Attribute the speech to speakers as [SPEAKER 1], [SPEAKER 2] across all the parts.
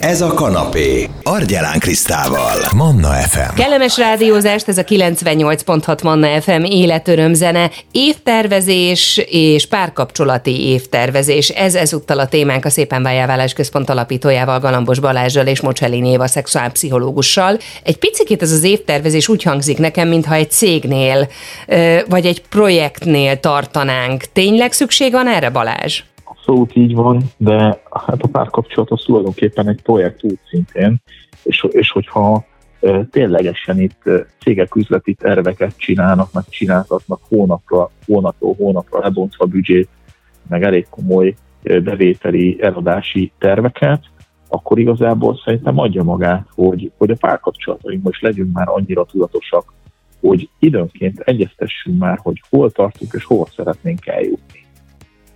[SPEAKER 1] Ez a kanapé. Argyelán Krisztával. Manna FM.
[SPEAKER 2] Kellemes rádiózást, ez a 98.6 Manna FM életörömzene, évtervezés és párkapcsolati évtervezés. Ez ezúttal a témánk a Szépen Vájáválás Központ alapítójával, Galambos Balázsjal és Mocselin Éva szexuálpszichológussal. Egy picit ez az évtervezés úgy hangzik nekem, mintha egy cégnél vagy egy projektnél tartanánk. Tényleg szükség van erre, Balázs?
[SPEAKER 3] Abszolút így van, de hát a párkapcsolat az tulajdonképpen egy projekt út szintén, és, és hogyha ténylegesen itt cégek üzleti terveket csinálnak, meg csináltatnak hónapra, hónapról hónapra lebontva büdzsét, meg elég komoly bevételi, eladási terveket, akkor igazából szerintem adja magát, hogy, hogy a párkapcsolataink most legyünk már annyira tudatosak, hogy időnként egyeztessünk már, hogy hol tartunk és hova szeretnénk eljutni.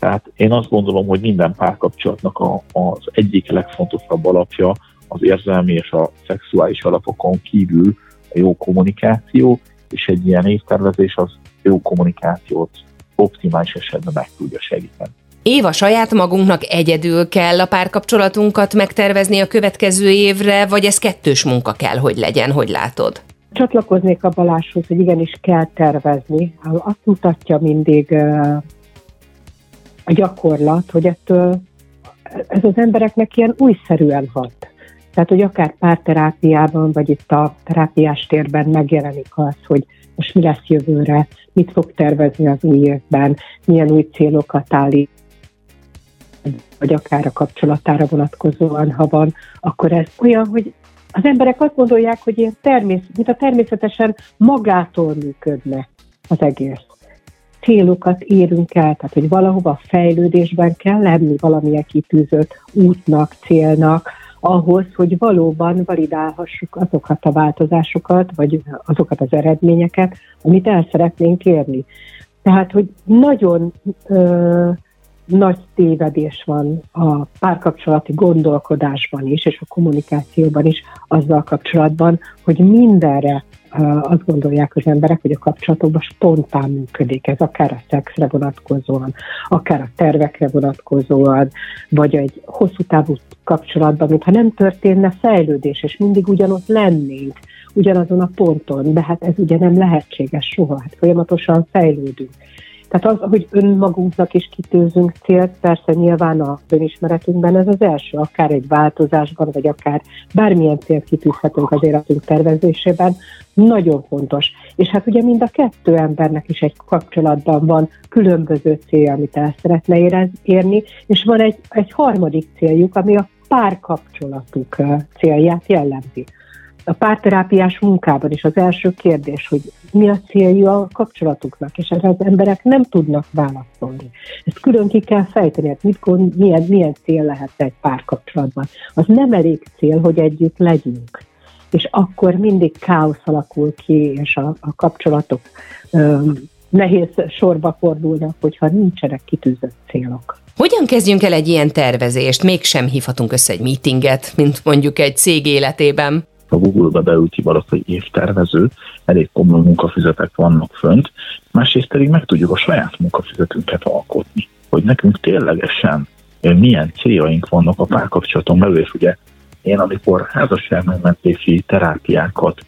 [SPEAKER 3] Tehát én azt gondolom, hogy minden párkapcsolatnak a, az egyik legfontosabb alapja az érzelmi és a szexuális alapokon kívül a jó kommunikáció, és egy ilyen évtervezés az jó kommunikációt optimális esetben meg tudja segíteni.
[SPEAKER 2] Éva, saját magunknak egyedül kell a párkapcsolatunkat megtervezni a következő évre, vagy ez kettős munka kell, hogy legyen, hogy látod?
[SPEAKER 4] Csatlakoznék a Balázshoz, hogy igenis kell tervezni. Azt mutatja mindig a gyakorlat, hogy ettől ez az embereknek ilyen újszerűen hat. Tehát, hogy akár párterápiában, vagy itt a terápiás térben megjelenik az, hogy most mi lesz jövőre, mit fog tervezni az új évben, milyen új célokat állít, vagy akár a kapcsolatára vonatkozóan, ha van, akkor ez olyan, hogy az emberek azt gondolják, hogy ilyen természet, mint a természetesen magától működne az egész célokat érünk el, tehát hogy valahova fejlődésben kell lenni valamilyen kitűzött útnak, célnak, ahhoz, hogy valóban validálhassuk azokat a változásokat, vagy azokat az eredményeket, amit el szeretnénk érni. Tehát, hogy nagyon ö, nagy tévedés van a párkapcsolati gondolkodásban is, és a kommunikációban is azzal kapcsolatban, hogy mindenre azt gondolják az emberek, hogy a kapcsolatokban spontán működik ez, akár a szexre vonatkozóan, akár a tervekre vonatkozóan, vagy egy hosszú távú kapcsolatban, mintha nem történne fejlődés, és mindig ugyanott lennénk, ugyanazon a ponton, de hát ez ugye nem lehetséges soha, hát folyamatosan fejlődünk. Tehát az, hogy önmagunknak is kitőzünk célt, persze nyilván a önismeretünkben ez az első, akár egy változásban, vagy akár bármilyen célt kitűzhetünk az életünk tervezésében, nagyon fontos. És hát ugye mind a kettő embernek is egy kapcsolatban van különböző célja, amit el szeretne érni, és van egy, egy harmadik céljuk, ami a párkapcsolatuk célját jellemzi a párterápiás munkában is az első kérdés, hogy mi a célja a kapcsolatuknak, és erre az emberek nem tudnak válaszolni. Ezt külön ki kell fejteni, hát mit gond, milyen, milyen cél lehet egy párkapcsolatban. Az nem elég cél, hogy együtt legyünk. És akkor mindig káosz alakul ki, és a, a kapcsolatok ö, nehéz sorba fordulnak, hogyha nincsenek kitűzött célok.
[SPEAKER 2] Hogyan kezdjünk el egy ilyen tervezést? Mégsem hívhatunk össze egy meetinget, mint mondjuk egy cég életében
[SPEAKER 3] a Google-be beülti valaki, hogy évtervező, elég komoly munkafizetek vannak fönt, másrészt pedig meg tudjuk a saját munkafizetünket alkotni, hogy nekünk ténylegesen milyen céljaink vannak a párkapcsolaton belül, és ugye én amikor házasságmegmentési terápiákat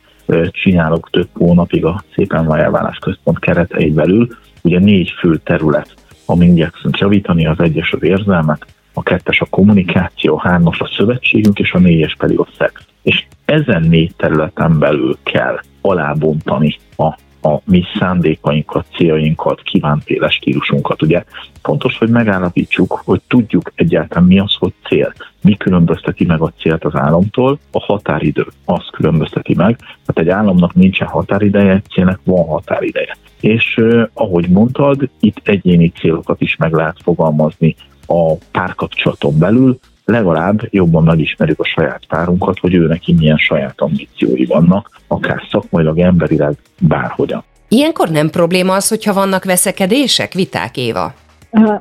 [SPEAKER 3] csinálok több hónapig a Szépen Vájáválás Központ keretein belül, ugye négy fő terület, amin igyekszünk javítani, az egyes az érzelmek, a kettes a kommunikáció, a hármas a szövetségünk, és a négyes pedig a szex. És ezen négy területen belül kell alábontani a, a mi szándékainkat, céljainkat, kívánt éles stílusunkat. Ugye fontos, hogy megállapítsuk, hogy tudjuk egyáltalán mi az, hogy cél. Mi különbözteti meg a célt az államtól? A határidő. Az különbözteti meg. Tehát egy államnak nincsen határideje, egy célnek van határideje. És ahogy mondtad, itt egyéni célokat is meg lehet fogalmazni a párkapcsolaton belül, legalább jobban megismerjük a saját párunkat, hogy ő neki milyen saját ambíciói vannak, akár szakmailag, emberileg, bárhogyan.
[SPEAKER 2] Ilyenkor nem probléma az, hogyha vannak veszekedések, viták, Éva?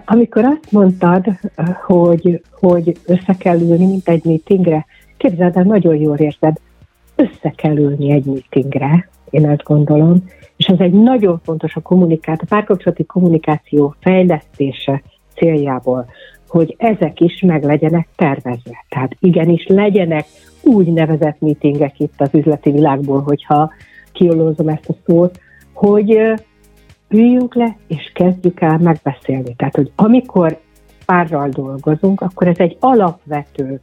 [SPEAKER 4] Amikor azt mondtad, hogy, hogy össze kell ülni, mint egy meetingre, képzeld el, nagyon jól érzed, össze kell ülni egy meetingre, én azt gondolom, és ez egy nagyon fontos a kommunikáció, a párkapcsolati kommunikáció fejlesztése céljából, hogy ezek is meg legyenek tervezve. Tehát igenis legyenek úgynevezett meetingek itt az üzleti világból, hogyha kiolózom ezt a szót, hogy üljünk le, és kezdjük el megbeszélni. Tehát, hogy amikor párral dolgozunk, akkor ez egy alapvető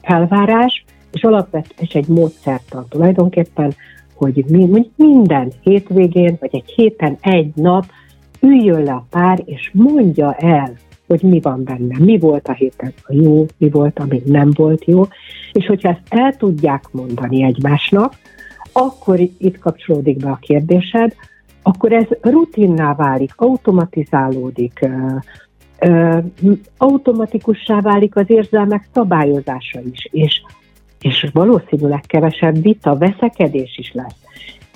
[SPEAKER 4] elvárás, és alapvető, és egy módszertan tulajdonképpen, hogy mi, minden hétvégén, vagy egy héten egy nap üljön le a pár, és mondja el, hogy mi van benne, mi volt a héten a jó, mi volt, ami nem volt jó, és hogyha ezt el tudják mondani egymásnak, akkor itt kapcsolódik be a kérdésed, akkor ez rutinná válik, automatizálódik, automatikussá válik az érzelmek szabályozása is, és, és valószínűleg kevesebb vita, veszekedés is lesz.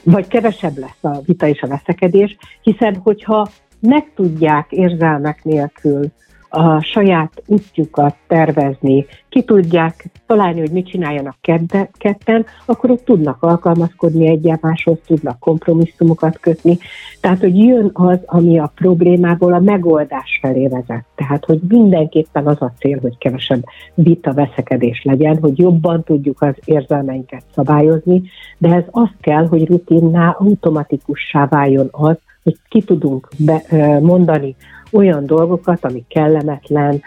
[SPEAKER 4] Vagy kevesebb lesz a vita és a veszekedés, hiszen hogyha meg tudják érzelmek nélkül a saját útjukat tervezni, ki tudják találni, hogy mit csináljanak kedde, ketten, akkor ott tudnak alkalmazkodni egymáshoz, tudnak kompromisszumokat kötni. Tehát, hogy jön az, ami a problémából a megoldás felé vezet. Tehát, hogy mindenképpen az a cél, hogy kevesebb vita, veszekedés legyen, hogy jobban tudjuk az érzelmeinket szabályozni, de ez az kell, hogy rutinná, automatikussá váljon az, hogy ki tudunk be, mondani olyan dolgokat, ami kellemetlen,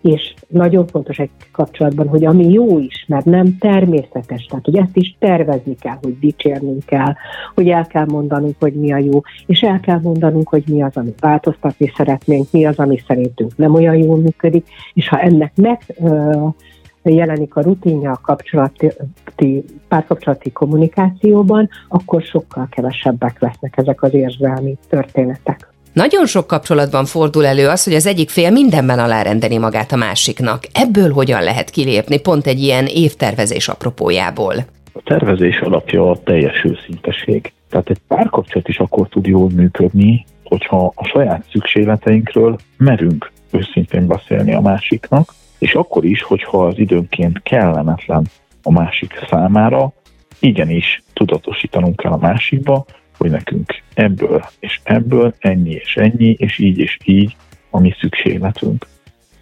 [SPEAKER 4] és nagyon fontos egy kapcsolatban, hogy ami jó is, mert nem természetes, tehát hogy ezt is tervezni kell, hogy dicsérnünk kell, hogy el kell mondanunk, hogy mi a jó, és el kell mondanunk, hogy mi az, amit változtatni szeretnénk, mi az, ami szerintünk nem olyan jól működik, és ha ennek meg jelenik a rutinja a kapcsolati, párkapcsolati kommunikációban, akkor sokkal kevesebbek lesznek ezek az érzelmi történetek.
[SPEAKER 2] Nagyon sok kapcsolatban fordul elő az, hogy az egyik fél mindenben alárendeli magát a másiknak. Ebből hogyan lehet kilépni pont egy ilyen évtervezés apropójából?
[SPEAKER 3] A tervezés alapja a teljes őszinteség. Tehát egy párkapcsolat is akkor tud jól működni, hogyha a saját szükségleteinkről merünk őszintén beszélni a másiknak, és akkor is, hogyha az időnként kellemetlen a másik számára, igenis tudatosítanunk kell a másikba, hogy nekünk ebből és ebből ennyi és ennyi, és így és így a mi szükségletünk.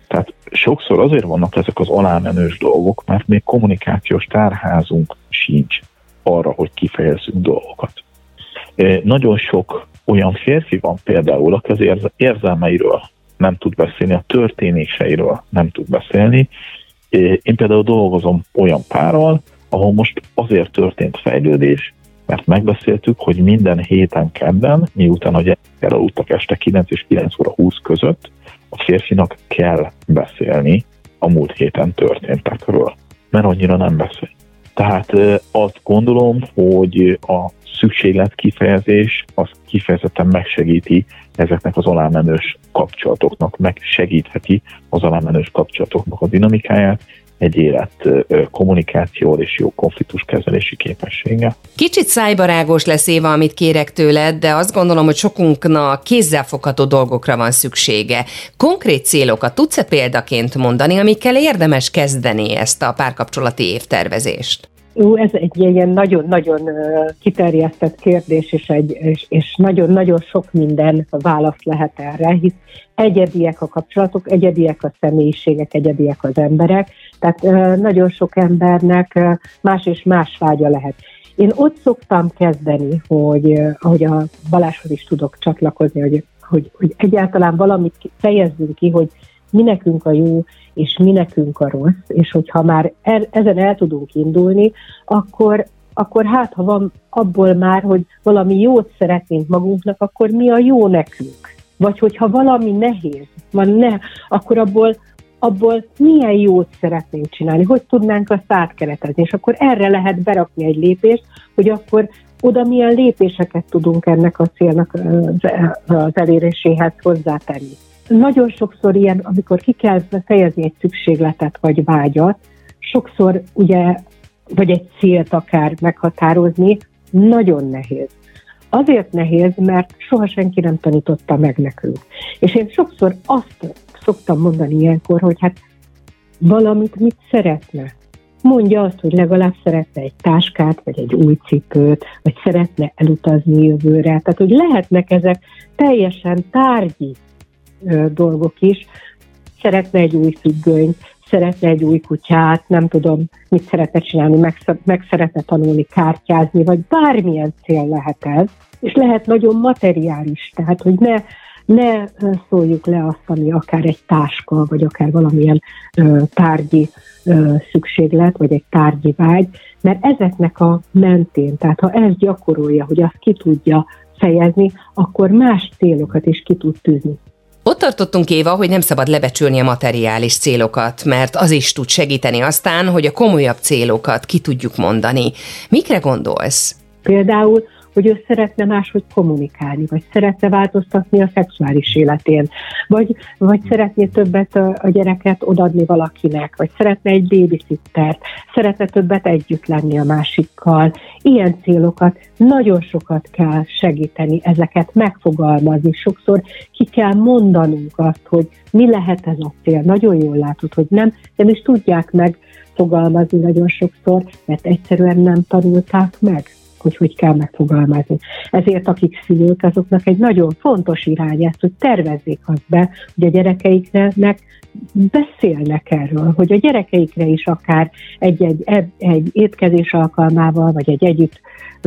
[SPEAKER 3] Tehát sokszor azért vannak ezek az alámenős dolgok, mert még kommunikációs tárházunk sincs arra, hogy kifejezzünk dolgokat. Nagyon sok olyan férfi van például, aki az érzelmeiről nem tud beszélni, a történéseiről nem tud beszélni. Én például dolgozom olyan párral, ahol most azért történt fejlődés, mert megbeszéltük, hogy minden héten kedden, miután gyerekek elaludtak este 9 és 9 óra 20 között, a férfinak kell beszélni a múlt héten történtekről, mert annyira nem beszél. Tehát azt gondolom, hogy a szükséglet kifejezés az kifejezetten megsegíti ezeknek az alámenős kapcsolatoknak, megsegítheti az alámenős kapcsolatoknak a dinamikáját, egy élet kommunikáció és jó konfliktuskezelési képessége.
[SPEAKER 2] Kicsit szájbarágos lesz Éva, amit kérek tőled, de azt gondolom, hogy sokunknak kézzelfogható dolgokra van szüksége. Konkrét célokat tudsz-e példaként mondani, amikkel érdemes kezdeni ezt a párkapcsolati évtervezést?
[SPEAKER 4] Jó, ez egy ilyen nagyon-nagyon kiterjesztett kérdés, és, egy, és, és nagyon-nagyon sok minden választ lehet erre, hisz egyediek a kapcsolatok, egyediek a személyiségek, egyediek az emberek, tehát nagyon sok embernek más és más vágya lehet. Én ott szoktam kezdeni, hogy ahogy a Balázshoz is tudok csatlakozni, hogy, hogy, hogy egyáltalán valamit fejezzünk ki, hogy mi nekünk a jó, és mi nekünk a rossz, és hogyha már el, ezen el tudunk indulni, akkor, akkor hát, ha van abból már, hogy valami jót szeretnénk magunknak, akkor mi a jó nekünk? Vagy hogyha valami nehéz van, ne, akkor abból, abból milyen jót szeretnénk csinálni, hogy tudnánk azt átkeretezni, és akkor erre lehet berakni egy lépést, hogy akkor oda milyen lépéseket tudunk ennek a célnak az eléréséhez hozzátenni nagyon sokszor ilyen, amikor ki kell fejezni egy szükségletet vagy vágyat, sokszor ugye, vagy egy célt akár meghatározni, nagyon nehéz. Azért nehéz, mert soha senki nem tanította meg nekünk. És én sokszor azt szoktam mondani ilyenkor, hogy hát valamit mit szeretne. Mondja azt, hogy legalább szeretne egy táskát, vagy egy új cipőt, vagy szeretne elutazni jövőre. Tehát, hogy lehetnek ezek teljesen tárgyi dolgok is, szeretne egy új függönyt, szeretne egy új kutyát, nem tudom, mit szeretne csinálni, meg, meg szeretne tanulni kártyázni, vagy bármilyen cél lehet ez, és lehet nagyon materiális, tehát hogy ne, ne szóljuk le azt, ami akár egy táska, vagy akár valamilyen ö, tárgyi ö, szükséglet, vagy egy tárgyi vágy, mert ezeknek a mentén, tehát ha ez gyakorolja, hogy azt ki tudja fejezni, akkor más célokat is ki tud tűzni.
[SPEAKER 2] Ott tartottunk Éva, hogy nem szabad lebecsülni a materiális célokat, mert az is tud segíteni aztán, hogy a komolyabb célokat ki tudjuk mondani. Mikre gondolsz?
[SPEAKER 4] Például hogy ő szeretne máshogy kommunikálni, vagy szeretne változtatni a szexuális életén, vagy, vagy szeretné többet a gyereket odadni valakinek, vagy szeretne egy babysittert, szeretne többet együtt lenni a másikkal. Ilyen célokat nagyon sokat kell segíteni, ezeket megfogalmazni. Sokszor ki kell mondanunk azt, hogy mi lehet ez a cél. Nagyon jól látod, hogy nem, nem is tudják megfogalmazni nagyon sokszor, mert egyszerűen nem tanulták meg hogy hogy kell megfogalmazni. Ezért akik szülők, azoknak egy nagyon fontos irány ezt, hogy tervezzék azt be, hogy a gyerekeiknek beszélnek erről, hogy a gyerekeikre is akár egy-egy egy étkezés alkalmával, vagy egy együtt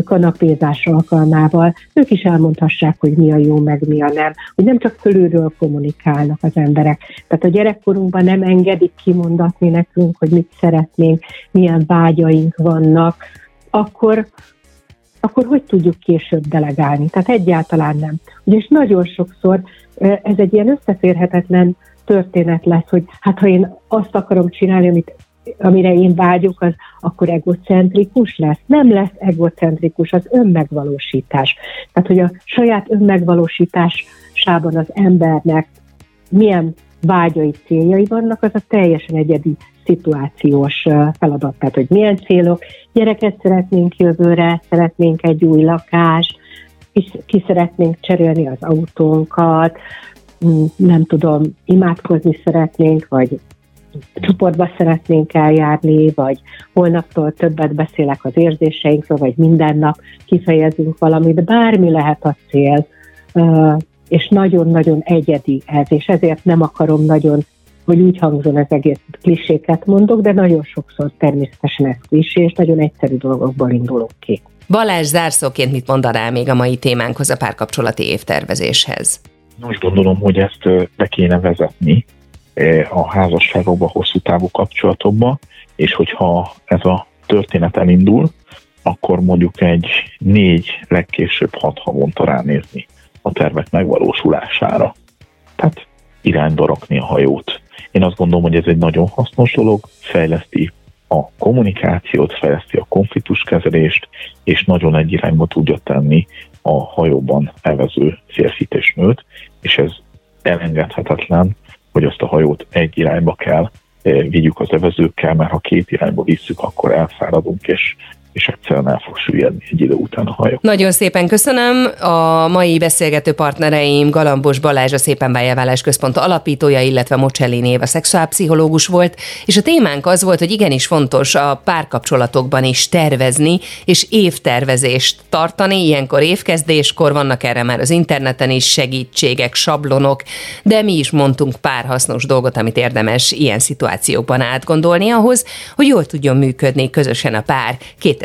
[SPEAKER 4] kanapézás alkalmával, ők is elmondhassák, hogy mi a jó, meg mi a nem, hogy nem csak fölülről kommunikálnak az emberek. Tehát a gyerekkorunkban nem engedik kimondatni nekünk, hogy mit szeretnénk, milyen vágyaink vannak, akkor, akkor hogy tudjuk később delegálni? Tehát egyáltalán nem. Ugyanis nagyon sokszor ez egy ilyen összeférhetetlen történet lesz, hogy hát ha én azt akarom csinálni, amit, amire én vágyok, az akkor egocentrikus lesz. Nem lesz egocentrikus, az önmegvalósítás. Tehát, hogy a saját önmegvalósításában az embernek milyen vágyai, céljai vannak, az a teljesen egyedi szituációs feladat. Tehát, hogy milyen célok, gyereket szeretnénk jövőre, szeretnénk egy új lakást, ki szeretnénk cserélni az autónkat, mm, nem tudom, imádkozni szeretnénk, vagy csoportba szeretnénk eljárni, vagy holnaptól többet beszélek az érzéseinkről, vagy minden nap kifejezünk valamit, bármi lehet a cél, és nagyon-nagyon egyedi ez, és ezért nem akarom nagyon hogy úgy hangzon az egész kliséket mondok, de nagyon sokszor természetesen ez klisé, és nagyon egyszerű dolgokból indulok ki.
[SPEAKER 2] Balázs zárszóként mit mondaná még a mai témánkhoz a párkapcsolati évtervezéshez?
[SPEAKER 3] Most gondolom, hogy ezt be kéne vezetni a házasságokba, hosszú távú kapcsolatokba, és hogyha ez a történet elindul, akkor mondjuk egy négy, legkésőbb hat havonta ránézni a tervek megvalósulására. Tehát irányba rakni a hajót. Én azt gondolom, hogy ez egy nagyon hasznos dolog, fejleszti a kommunikációt, fejleszti a konfliktuskezelést, és nagyon egy irányba tudja tenni a hajóban elvező férfit és nőt, és ez elengedhetetlen, hogy azt a hajót egy irányba kell eh, vigyük az evezőkkel, mert ha két irányba visszük, akkor elfáradunk, és és egyszerűen el fog süllyedni egy idő után a hajó.
[SPEAKER 2] Nagyon szépen köszönöm. A mai beszélgető partnereim Galambos Balázs, a Szépen Bájáválás Központ alapítója, illetve Mocselli név a szexuálpszichológus volt, és a témánk az volt, hogy igenis fontos a párkapcsolatokban is tervezni, és évtervezést tartani. Ilyenkor évkezdéskor vannak erre már az interneten is segítségek, sablonok, de mi is mondtunk pár hasznos dolgot, amit érdemes ilyen szituációkban átgondolni ahhoz, hogy jól tudjon működni közösen a pár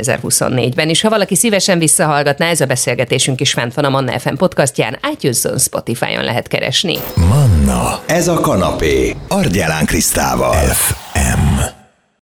[SPEAKER 2] 2024-ben is. Ha valaki szívesen visszahallgatná, ez a beszélgetésünk is fent van a Manna FM podcastján, átjözzön Spotify-on lehet keresni.
[SPEAKER 1] Manna, ez a kanapé, Argyelán Krisztával. FM.